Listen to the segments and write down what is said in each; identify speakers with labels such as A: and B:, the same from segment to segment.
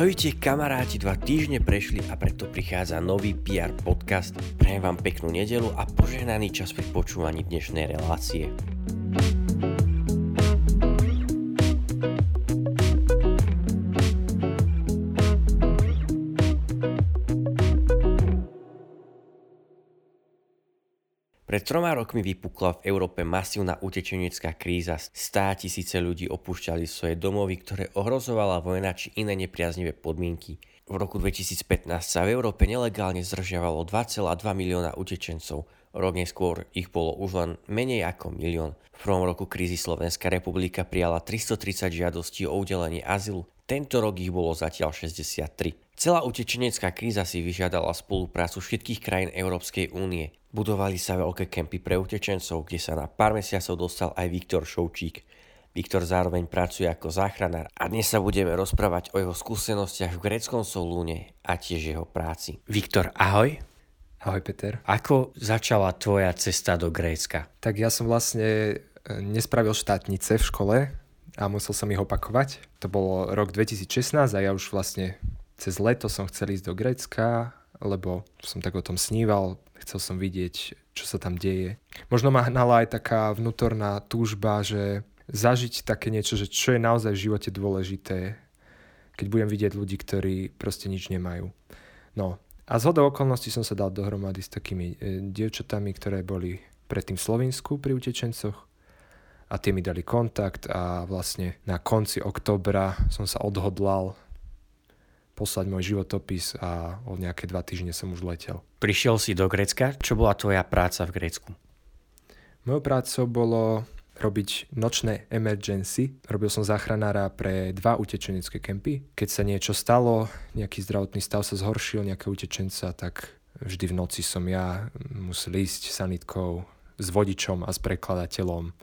A: Ahojte kamaráti, dva týždne prešli a preto prichádza nový PR podcast. Prajem vám peknú nedelu a požehnaný čas pri počúvaní dnešnej relácie. Pred troma rokmi vypukla v Európe masívna utečenecká kríza. Stá tisíce ľudí opúšťali svoje domovy, ktoré ohrozovala vojna či iné nepriaznivé podmienky. V roku 2015 sa v Európe nelegálne zdržiavalo 2,2 milióna utečencov. Rok neskôr ich bolo už len menej ako milión. V prvom roku krízy Slovenská republika prijala 330 žiadostí o udelenie azylu, tento rok ich bolo zatiaľ 63. Celá utečenecká kríza si vyžiadala spoluprácu všetkých krajín Európskej únie. Budovali sa veľké kempy pre utečencov, kde sa na pár mesiacov dostal aj Viktor Šoučík. Viktor zároveň pracuje ako záchranár a dnes sa budeme rozprávať o jeho skúsenostiach v gréckom Solúne a tiež jeho práci. Viktor, ahoj.
B: Ahoj Peter.
A: Ako začala tvoja cesta do Grécka?
B: Tak ja som vlastne e, nespravil štátnice v škole a musel som ich opakovať. To bolo rok 2016 a ja už vlastne cez leto som chcel ísť do Grécka, lebo som tak o tom sníval, chcel som vidieť, čo sa tam deje. Možno ma hnala aj taká vnútorná túžba, že zažiť také niečo, že čo je naozaj v živote dôležité, keď budem vidieť ľudí, ktorí proste nič nemajú. No a z hodou okolností som sa dal dohromady s takými e, dievčatami, ktoré boli predtým v Slovensku pri utečencoch a tie mi dali kontakt a vlastne na konci oktobra som sa odhodlal poslať môj životopis a o nejaké dva týždne som už letel.
A: Prišiel si do Grécka. Čo bola tvoja práca v Grécku?
B: Mojou prácou bolo robiť nočné emergency. Robil som záchranára pre dva utečenecké kempy. Keď sa niečo stalo, nejaký zdravotný stav sa zhoršil, nejaké utečenca, tak vždy v noci som ja musel ísť sanitkou s vodičom a s prekladateľom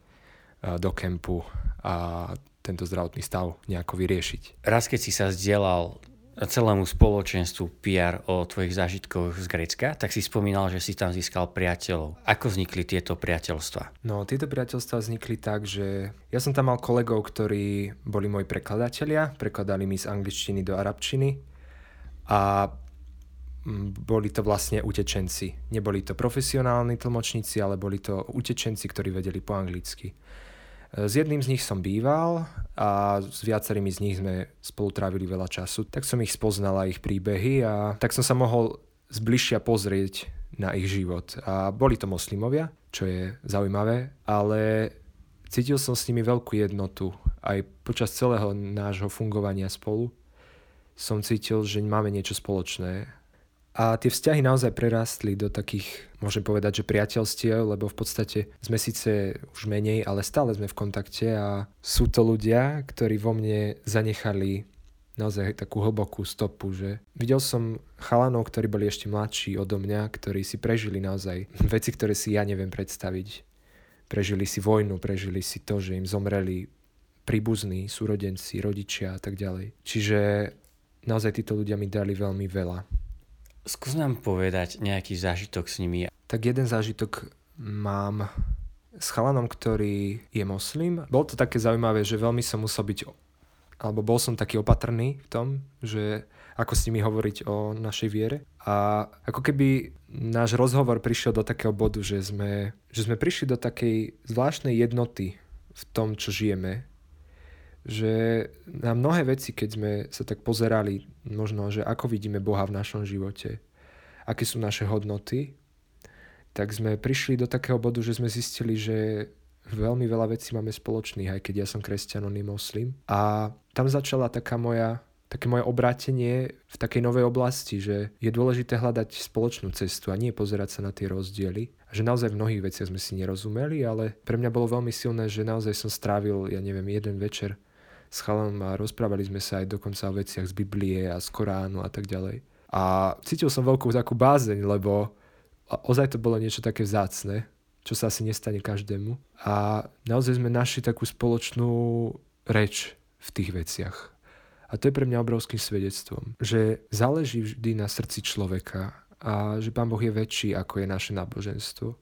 B: do kempu a tento zdravotný stav nejako vyriešiť.
A: Raz keď si sa zdieľal celému spoločenstvu PR o tvojich zážitkoch z Grécka, tak si spomínal, že si tam získal priateľov. Ako vznikli tieto priateľstva?
B: No, tieto priateľstva vznikli tak, že ja som tam mal kolegov, ktorí boli moji prekladatelia, prekladali mi z angličtiny do arabčiny a mm, boli to vlastne utečenci. Neboli to profesionálni tlmočníci, ale boli to utečenci, ktorí vedeli po anglicky. S jedným z nich som býval a s viacerými z nich sme spolu trávili veľa času. Tak som ich spoznal a ich príbehy a tak som sa mohol zbližšia pozrieť na ich život. A boli to moslimovia, čo je zaujímavé, ale cítil som s nimi veľkú jednotu. Aj počas celého nášho fungovania spolu som cítil, že máme niečo spoločné a tie vzťahy naozaj prerastli do takých, môžem povedať, že priateľstiev, lebo v podstate sme síce už menej, ale stále sme v kontakte a sú to ľudia, ktorí vo mne zanechali naozaj takú hlbokú stopu, že videl som chalanov, ktorí boli ešte mladší odo mňa, ktorí si prežili naozaj veci, ktoré si ja neviem predstaviť. Prežili si vojnu, prežili si to, že im zomreli príbuzní, súrodenci, rodičia a tak ďalej. Čiže naozaj títo ľudia mi dali veľmi veľa.
A: Skús nám povedať nejaký zážitok s nimi.
B: Tak jeden zážitok mám s chalanom, ktorý je moslim. Bolo to také zaujímavé, že veľmi som musel byť, alebo bol som taký opatrný v tom, že ako s nimi hovoriť o našej viere. A ako keby náš rozhovor prišiel do takého bodu, že sme, že sme prišli do takej zvláštnej jednoty v tom, čo žijeme. Že na mnohé veci, keď sme sa tak pozerali možno, že ako vidíme Boha v našom živote, aké sú naše hodnoty, tak sme prišli do takého bodu, že sme zistili, že veľmi veľa vecí máme spoločných, aj keď ja som kresťan, on moslim. A tam začala taká moja, také moje obrátenie v takej novej oblasti, že je dôležité hľadať spoločnú cestu a nie pozerať sa na tie rozdiely. A že naozaj v mnohých veciach sme si nerozumeli, ale pre mňa bolo veľmi silné, že naozaj som strávil, ja neviem, jeden večer s chalom a rozprávali sme sa aj dokonca o veciach z Biblie a z Koránu a tak ďalej. A cítil som veľkú takú bázeň, lebo ozaj to bolo niečo také vzácne, čo sa asi nestane každému. A naozaj sme našli takú spoločnú reč v tých veciach. A to je pre mňa obrovským svedectvom, že záleží vždy na srdci človeka a že Pán Boh je väčší, ako je naše náboženstvo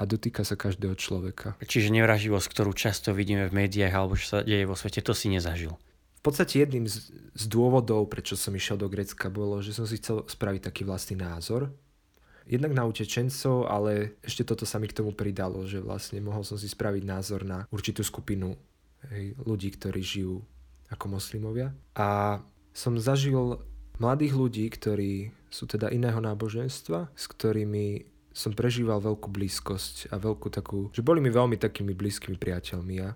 B: a dotýka sa každého človeka.
A: Čiže nevraživosť, ktorú často vidíme v médiách alebo čo sa deje vo svete, to si nezažil.
B: v podstate jedným z, z dôvodov, prečo som išiel do Grecka, bolo, že som si chcel spraviť taký vlastný názor. Jednak na utečencov, ale ešte toto sa mi k tomu pridalo, že vlastne mohol som si spraviť názor na určitú skupinu hej, ľudí, ktorí žijú ako moslimovia. A som zažil mladých ľudí, ktorí sú teda iného náboženstva, s ktorými som prežíval veľkú blízkosť a veľkú takú, že boli mi veľmi takými blízkymi priateľmi. A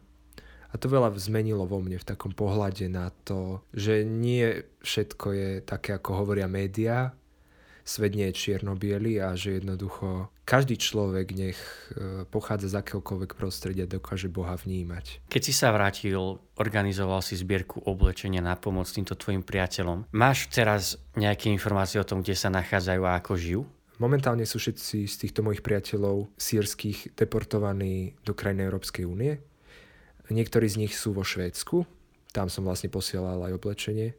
B: a to veľa zmenilo vo mne v takom pohľade na to, že nie všetko je také, ako hovoria médiá, svet nie je čierno a že jednoducho každý človek, nech e, pochádza z akéhokoľvek prostredia, dokáže Boha vnímať.
A: Keď si sa vrátil, organizoval si zbierku oblečenia na pomoc týmto tvojim priateľom. Máš teraz nejaké informácie o tom, kde sa nachádzajú a ako žijú?
B: Momentálne sú všetci z týchto mojich priateľov sírskych deportovaní do krajiny Európskej únie Niektorí z nich sú vo Švédsku, tam som vlastne posielal aj oblečenie,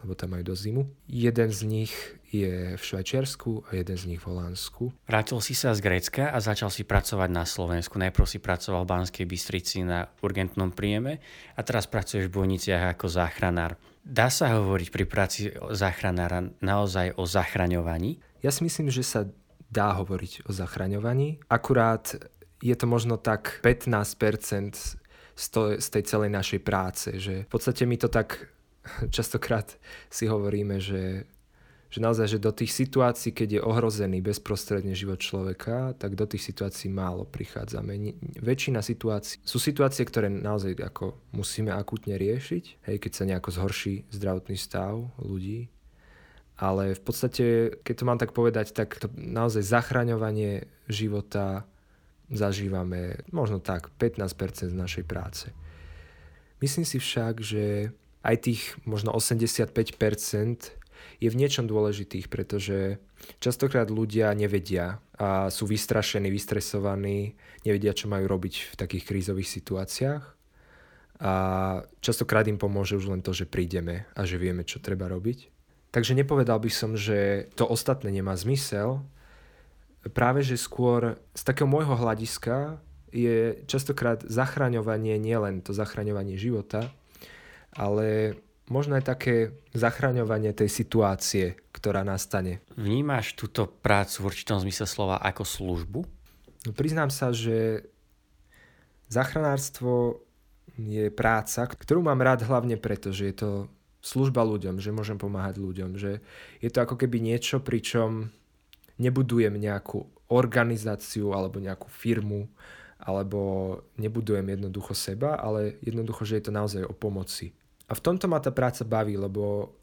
B: lebo tam majú do zimu. Jeden z nich je v Švajčiarsku a jeden z nich v Holandsku.
A: Vrátil si sa z Grécka a začal si pracovať na Slovensku. Najprv si pracoval v Banskej Bystrici na urgentnom príjeme a teraz pracuješ v Bojniciach ako záchranár. Dá sa hovoriť pri práci záchranára naozaj o zachraňovaní?
B: Ja si myslím, že sa dá hovoriť o zachraňovaní. Akurát je to možno tak 15% z, tej celej našej práce. Že v podstate my to tak častokrát si hovoríme, že, že naozaj, že do tých situácií, keď je ohrozený bezprostredne život človeka, tak do tých situácií málo prichádzame. Väčšina situácií sú situácie, ktoré naozaj ako musíme akutne riešiť, hej, keď sa nejako zhorší zdravotný stav ľudí, ale v podstate, keď to mám tak povedať, tak to naozaj zachraňovanie života zažívame možno tak 15% z našej práce. Myslím si však, že aj tých možno 85% je v niečom dôležitých, pretože častokrát ľudia nevedia a sú vystrašení, vystresovaní, nevedia, čo majú robiť v takých krízových situáciách. A častokrát im pomôže už len to, že prídeme a že vieme, čo treba robiť. Takže nepovedal by som, že to ostatné nemá zmysel, práve že skôr z takého môjho hľadiska je častokrát zachraňovanie nielen to zachraňovanie života, ale možno aj také zachraňovanie tej situácie, ktorá nastane.
A: Vnímaš túto prácu v určitom zmysle slova ako službu?
B: No, priznám sa, že zachranárstvo je práca, ktorú mám rád hlavne preto, že je to služba ľuďom, že môžem pomáhať ľuďom, že je to ako keby niečo, pričom nebudujem nejakú organizáciu alebo nejakú firmu, alebo nebudujem jednoducho seba, ale jednoducho, že je to naozaj o pomoci. A v tomto ma tá práca baví, lebo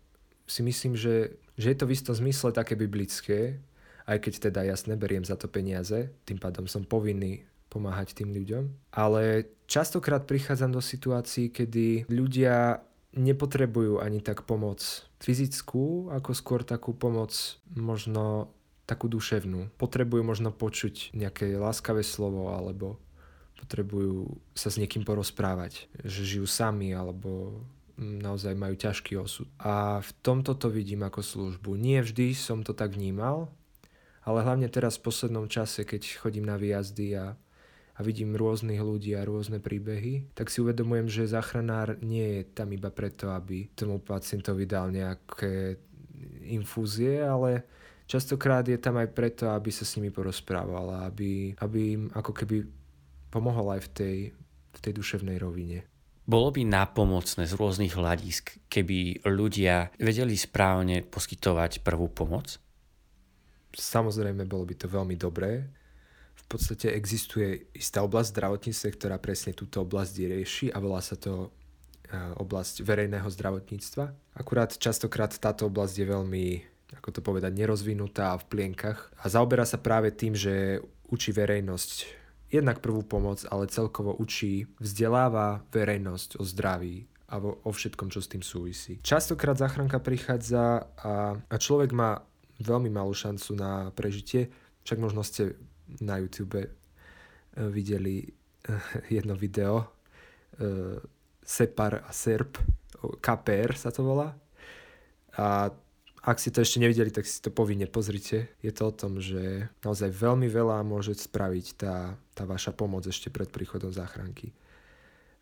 B: si myslím, že, že je to v istom zmysle také biblické, aj keď teda jasne beriem za to peniaze, tým pádom som povinný pomáhať tým ľuďom. Ale častokrát prichádzam do situácií, kedy ľudia nepotrebujú ani tak pomoc fyzickú, ako skôr takú pomoc možno takú duševnú. Potrebujú možno počuť nejaké láskavé slovo alebo potrebujú sa s niekým porozprávať, že žijú sami alebo naozaj majú ťažký osud. A v tomto to vidím ako službu. Nie vždy som to tak vnímal, ale hlavne teraz v poslednom čase, keď chodím na výjazdy a, a vidím rôznych ľudí a rôzne príbehy, tak si uvedomujem, že záchranár nie je tam iba preto, aby tomu pacientovi dal nejaké infúzie, ale častokrát je tam aj preto, aby sa s nimi porozprával, aby, aby im ako keby pomohol aj v tej, v tej duševnej rovine.
A: Bolo by nápomocné z rôznych hľadisk, keby ľudia vedeli správne poskytovať prvú pomoc?
B: Samozrejme, bolo by to veľmi dobré. Podstate existuje istá oblasť zdravotníctva, ktorá presne túto oblasť rieši a volá sa to e, oblasť verejného zdravotníctva. Akurát častokrát táto oblasť je veľmi ako to povedať, nerozvinutá v plienkach a zaoberá sa práve tým, že učí verejnosť jednak prvú pomoc, ale celkovo učí, vzdeláva verejnosť o zdraví a o všetkom, čo s tým súvisí. Častokrát záchranka prichádza a, a človek má veľmi malú šancu na prežitie, však možno ste na YouTube uh, videli uh, jedno video uh, Separ a Serp, KPR sa to volá. A ak ste to ešte nevideli, tak si to povinne pozrite. Je to o tom, že naozaj veľmi veľa môže spraviť tá, tá vaša pomoc ešte pred príchodom záchranky.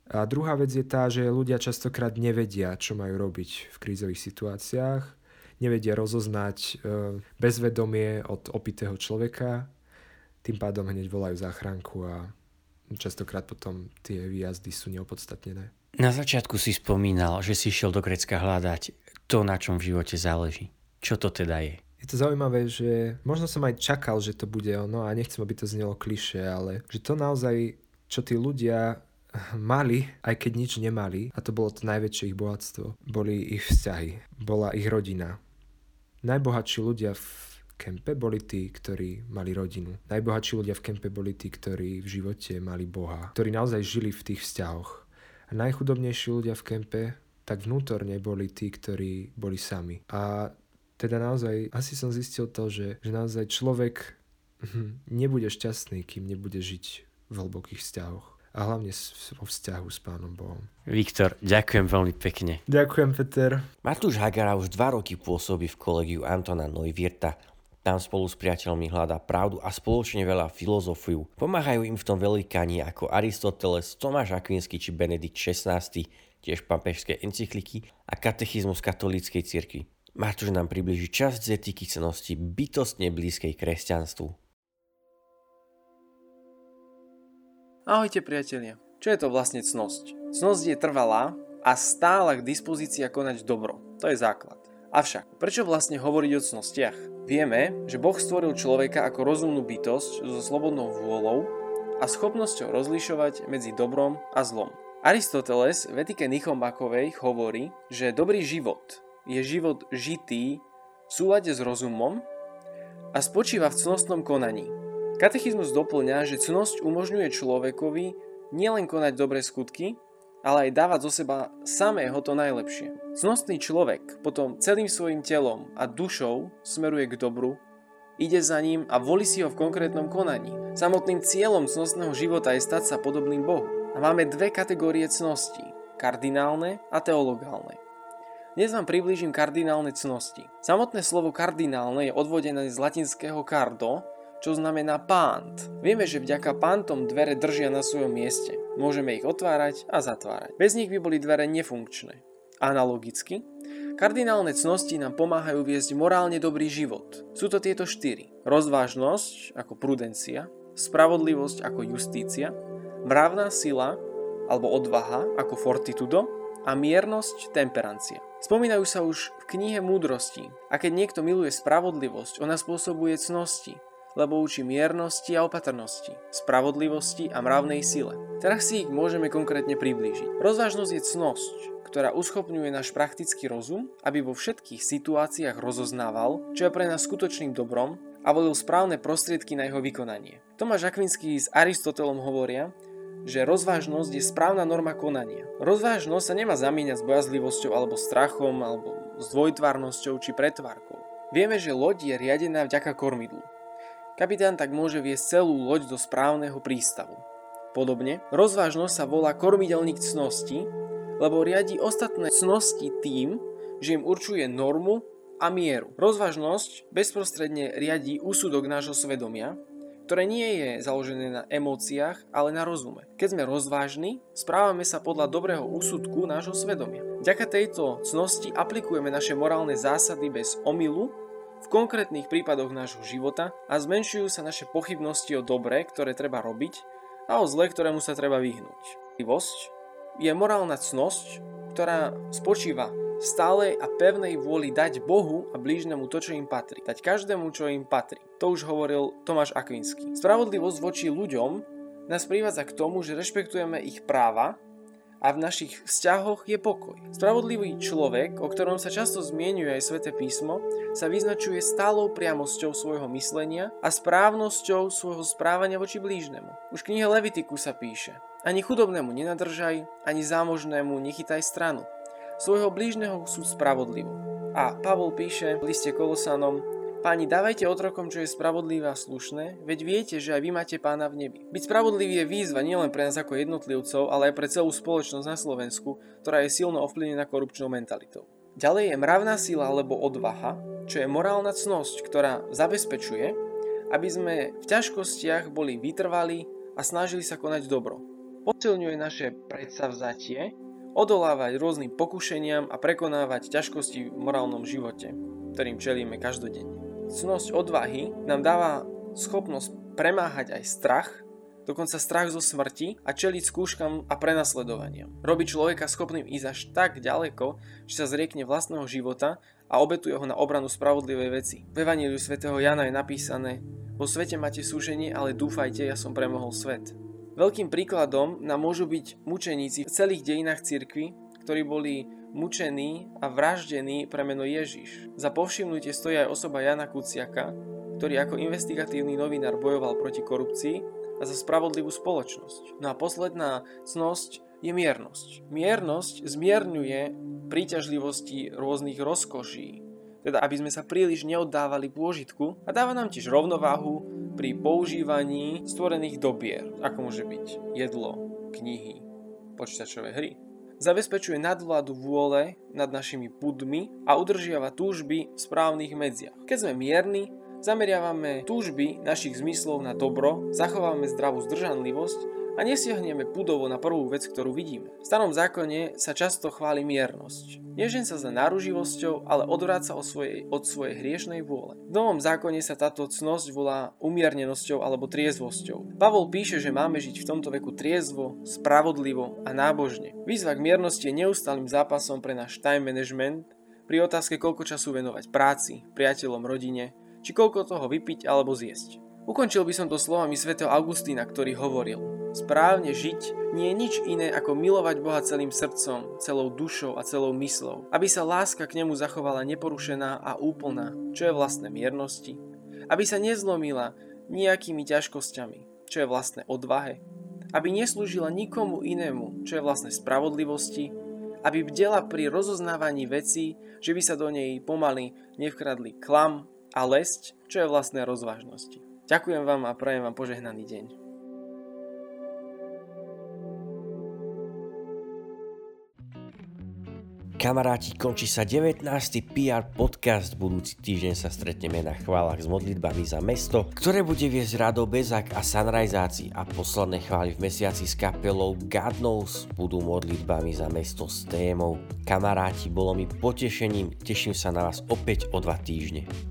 B: A druhá vec je tá, že ľudia častokrát nevedia, čo majú robiť v krízových situáciách, nevedia rozoznať bezvedomie od opitého človeka, tým pádom hneď volajú záchranku a častokrát potom tie výjazdy sú neopodstatnené.
A: Na začiatku si spomínal, že si šiel do Grecka hľadať to, na čom v živote záleží. Čo to teda je?
B: Je to zaujímavé, že možno som aj čakal, že to bude ono a nechcem, aby to znelo kliše, ale že to naozaj, čo tí ľudia mali, aj keď nič nemali, a to bolo to najväčšie ich bohatstvo, boli ich vzťahy, bola ich rodina. Najbohatší ľudia v kempe boli tí, ktorí mali rodinu. Najbohatší ľudia v kempe boli tí, ktorí v živote mali Boha, ktorí naozaj žili v tých vzťahoch. A najchudobnejší ľudia v kempe tak vnútorne boli tí, ktorí boli sami. A teda naozaj, asi som zistil to, že, že naozaj človek hm, nebude šťastný, kým nebude žiť v hlbokých vzťahoch a hlavne vo vzťahu s Pánom Bohom.
A: Viktor, ďakujem veľmi pekne.
B: Ďakujem, Peter.
A: Matúš Hagara už dva roky pôsobí v kolegiu Antona Neuwirta. Tam spolu s priateľmi hľadá pravdu a spoločne veľa filozofiu. Pomáhajú im v tom veľkáni ako Aristoteles, Tomáš Akvinsky či Benedikt XVI, tiež papežské encykliky a katechizmus katolíckej cirkvi. Matúš nám približí časť z etiky cenosti bytostne blízkej kresťanstvu.
C: Ahojte priatelia. Čo je to vlastne cnosť? Cnosť je trvalá a stála k dispozícii konať dobro. To je základ. Avšak, prečo vlastne hovoriť o cnostiach? Vieme, že Boh stvoril človeka ako rozumnú bytosť so slobodnou vôľou a schopnosťou rozlišovať medzi dobrom a zlom. Aristoteles v etike Nichomakovej hovorí, že dobrý život je život žitý v súlade s rozumom a spočíva v cnostnom konaní, Katechizmus doplňa, že cnosť umožňuje človekovi nielen konať dobré skutky, ale aj dávať zo seba samého to najlepšie. Cnostný človek potom celým svojim telom a dušou smeruje k dobru, ide za ním a volí si ho v konkrétnom konaní. Samotným cieľom cnostného života je stať sa podobným Bohu. A máme dve kategórie cnosti, kardinálne a teologálne. Dnes vám priblížim kardinálne cnosti. Samotné slovo kardinálne je odvodené z latinského cardo, čo znamená pánt. Vieme, že vďaka pántom dvere držia na svojom mieste. Môžeme ich otvárať a zatvárať. Bez nich by boli dvere nefunkčné. Analogicky, kardinálne cnosti nám pomáhajú viesť morálne dobrý život. Sú to tieto štyri. Rozvážnosť ako prudencia, spravodlivosť ako justícia, mravná sila alebo odvaha ako fortitudo a miernosť temperancia. Spomínajú sa už v knihe múdrosti a keď niekto miluje spravodlivosť, ona spôsobuje cnosti, lebo učí miernosti a opatrnosti, spravodlivosti a mravnej sile. Teraz si ich môžeme konkrétne priblížiť. Rozvážnosť je cnosť, ktorá uschopňuje náš praktický rozum, aby vo všetkých situáciách rozoznával, čo je pre nás skutočným dobrom a volil správne prostriedky na jeho vykonanie. Tomáš Akvinský s Aristotelom hovoria, že rozvážnosť je správna norma konania. Rozvážnosť sa nemá zamieňať s bojazlivosťou alebo strachom alebo s dvojtvárnosťou či pretvárkou. Vieme, že loď je riadená vďaka kormidlu. Kapitán tak môže viesť celú loď do správneho prístavu. Podobne, rozvážnosť sa volá kormidelník cnosti, lebo riadi ostatné cnosti tým, že im určuje normu a mieru. Rozvážnosť bezprostredne riadi úsudok nášho svedomia, ktoré nie je založené na emóciách, ale na rozume. Keď sme rozvážni, správame sa podľa dobrého úsudku nášho svedomia. Vďaka tejto cnosti aplikujeme naše morálne zásady bez omylu v konkrétnych prípadoch nášho života a zmenšujú sa naše pochybnosti o dobre, ktoré treba robiť a o zle, ktorému sa treba vyhnúť. Livosť je morálna cnosť, ktorá spočíva v stálej a pevnej vôli dať Bohu a blížnemu to, čo im patrí. Dať každému, čo im patrí. To už hovoril Tomáš Akvinsky. Spravodlivosť voči ľuďom nás privádza k tomu, že rešpektujeme ich práva a v našich vzťahoch je pokoj. Spravodlivý človek, o ktorom sa často zmienuje aj sväté písmo, sa vyznačuje stálou priamosťou svojho myslenia a správnosťou svojho správania voči blížnemu. Už v knihe Levitiku sa píše Ani chudobnému nenadržaj, ani zámožnému nechytaj stranu. Svojho blížneho sú spravodlivo. A Pavol píše v liste Kolosanom Páni, dávajte otrokom, čo je spravodlivé a slušné, veď viete, že aj vy máte pána v nebi. Byť spravodlivý je výzva nielen pre nás ako jednotlivcov, ale aj pre celú spoločnosť na Slovensku, ktorá je silno ovplyvnená korupčnou mentalitou. Ďalej je mravná sila alebo odvaha, čo je morálna cnosť, ktorá zabezpečuje, aby sme v ťažkostiach boli vytrvali a snažili sa konať dobro. posilňuje naše predsavzatie, odolávať rôznym pokušeniam a prekonávať ťažkosti v morálnom živote, ktorým čelíme každodenne. Cnosť odvahy nám dáva schopnosť premáhať aj strach, dokonca strach zo smrti a čeliť skúškam a prenasledovaniam. Robí človeka schopným ísť až tak ďaleko, že sa zriekne vlastného života a obetuje ho na obranu spravodlivej veci. V Evaníliu svätého Jana je napísané Vo svete máte súženie, ale dúfajte, ja som premohol svet. Veľkým príkladom nám môžu byť mučeníci v celých dejinách cirkvy, ktorí boli mučení a vraždení pre meno Ježiš. Za povšimnutie stojí aj osoba Jana Kuciaka, ktorý ako investigatívny novinár bojoval proti korupcii a za spravodlivú spoločnosť. No a posledná cnosť je miernosť. Miernosť zmierňuje príťažlivosti rôznych rozkoší, teda aby sme sa príliš neoddávali pôžitku a dáva nám tiež rovnováhu pri používaní stvorených dobier, ako môže byť jedlo, knihy, počítačové hry. Zabezpečuje nadvládu vôle nad našimi pudmi a udržiava túžby v správnych medziach. Keď sme mierni, zameriavame túžby našich zmyslov na dobro, zachovávame zdravú zdržanlivosť a nesiahneme pudovo na prvú vec, ktorú vidíme. V starom zákone sa často chváli miernosť. Nežen sa za náruživosťou, ale odvráca od svojej, od svojej hriešnej vôle. V novom zákone sa táto cnosť volá umiernenosťou alebo triezvosťou. Pavol píše, že máme žiť v tomto veku triezvo, spravodlivo a nábožne. Výzva k miernosti je neustálým zápasom pre náš time management, pri otázke koľko času venovať práci, priateľom, rodine, či koľko toho vypiť alebo zjesť. Ukončil by som to slovami svätého Augustína, ktorý hovoril Správne žiť nie je nič iné ako milovať Boha celým srdcom, celou dušou a celou myslou, aby sa láska k nemu zachovala neporušená a úplná, čo je vlastné miernosti, aby sa nezlomila nejakými ťažkosťami, čo je vlastné odvahe, aby neslúžila nikomu inému, čo je vlastné spravodlivosti, aby bdela pri rozoznávaní vecí, že by sa do nej pomaly nevkradli klam a lesť, čo je vlastné rozvážnosti. Ďakujem vám a prajem vám požehnaný deň.
A: Kamaráti, končí sa 19. PR podcast. Budúci týždeň sa stretneme na chválach s modlitbami za mesto, ktoré bude viesť Rado Bezak a Sunriseáci a posledné chvály v mesiaci s kapelou God Knows budú modlitbami za mesto s témou. Kamaráti, bolo mi potešením, teším sa na vás opäť o dva týždne.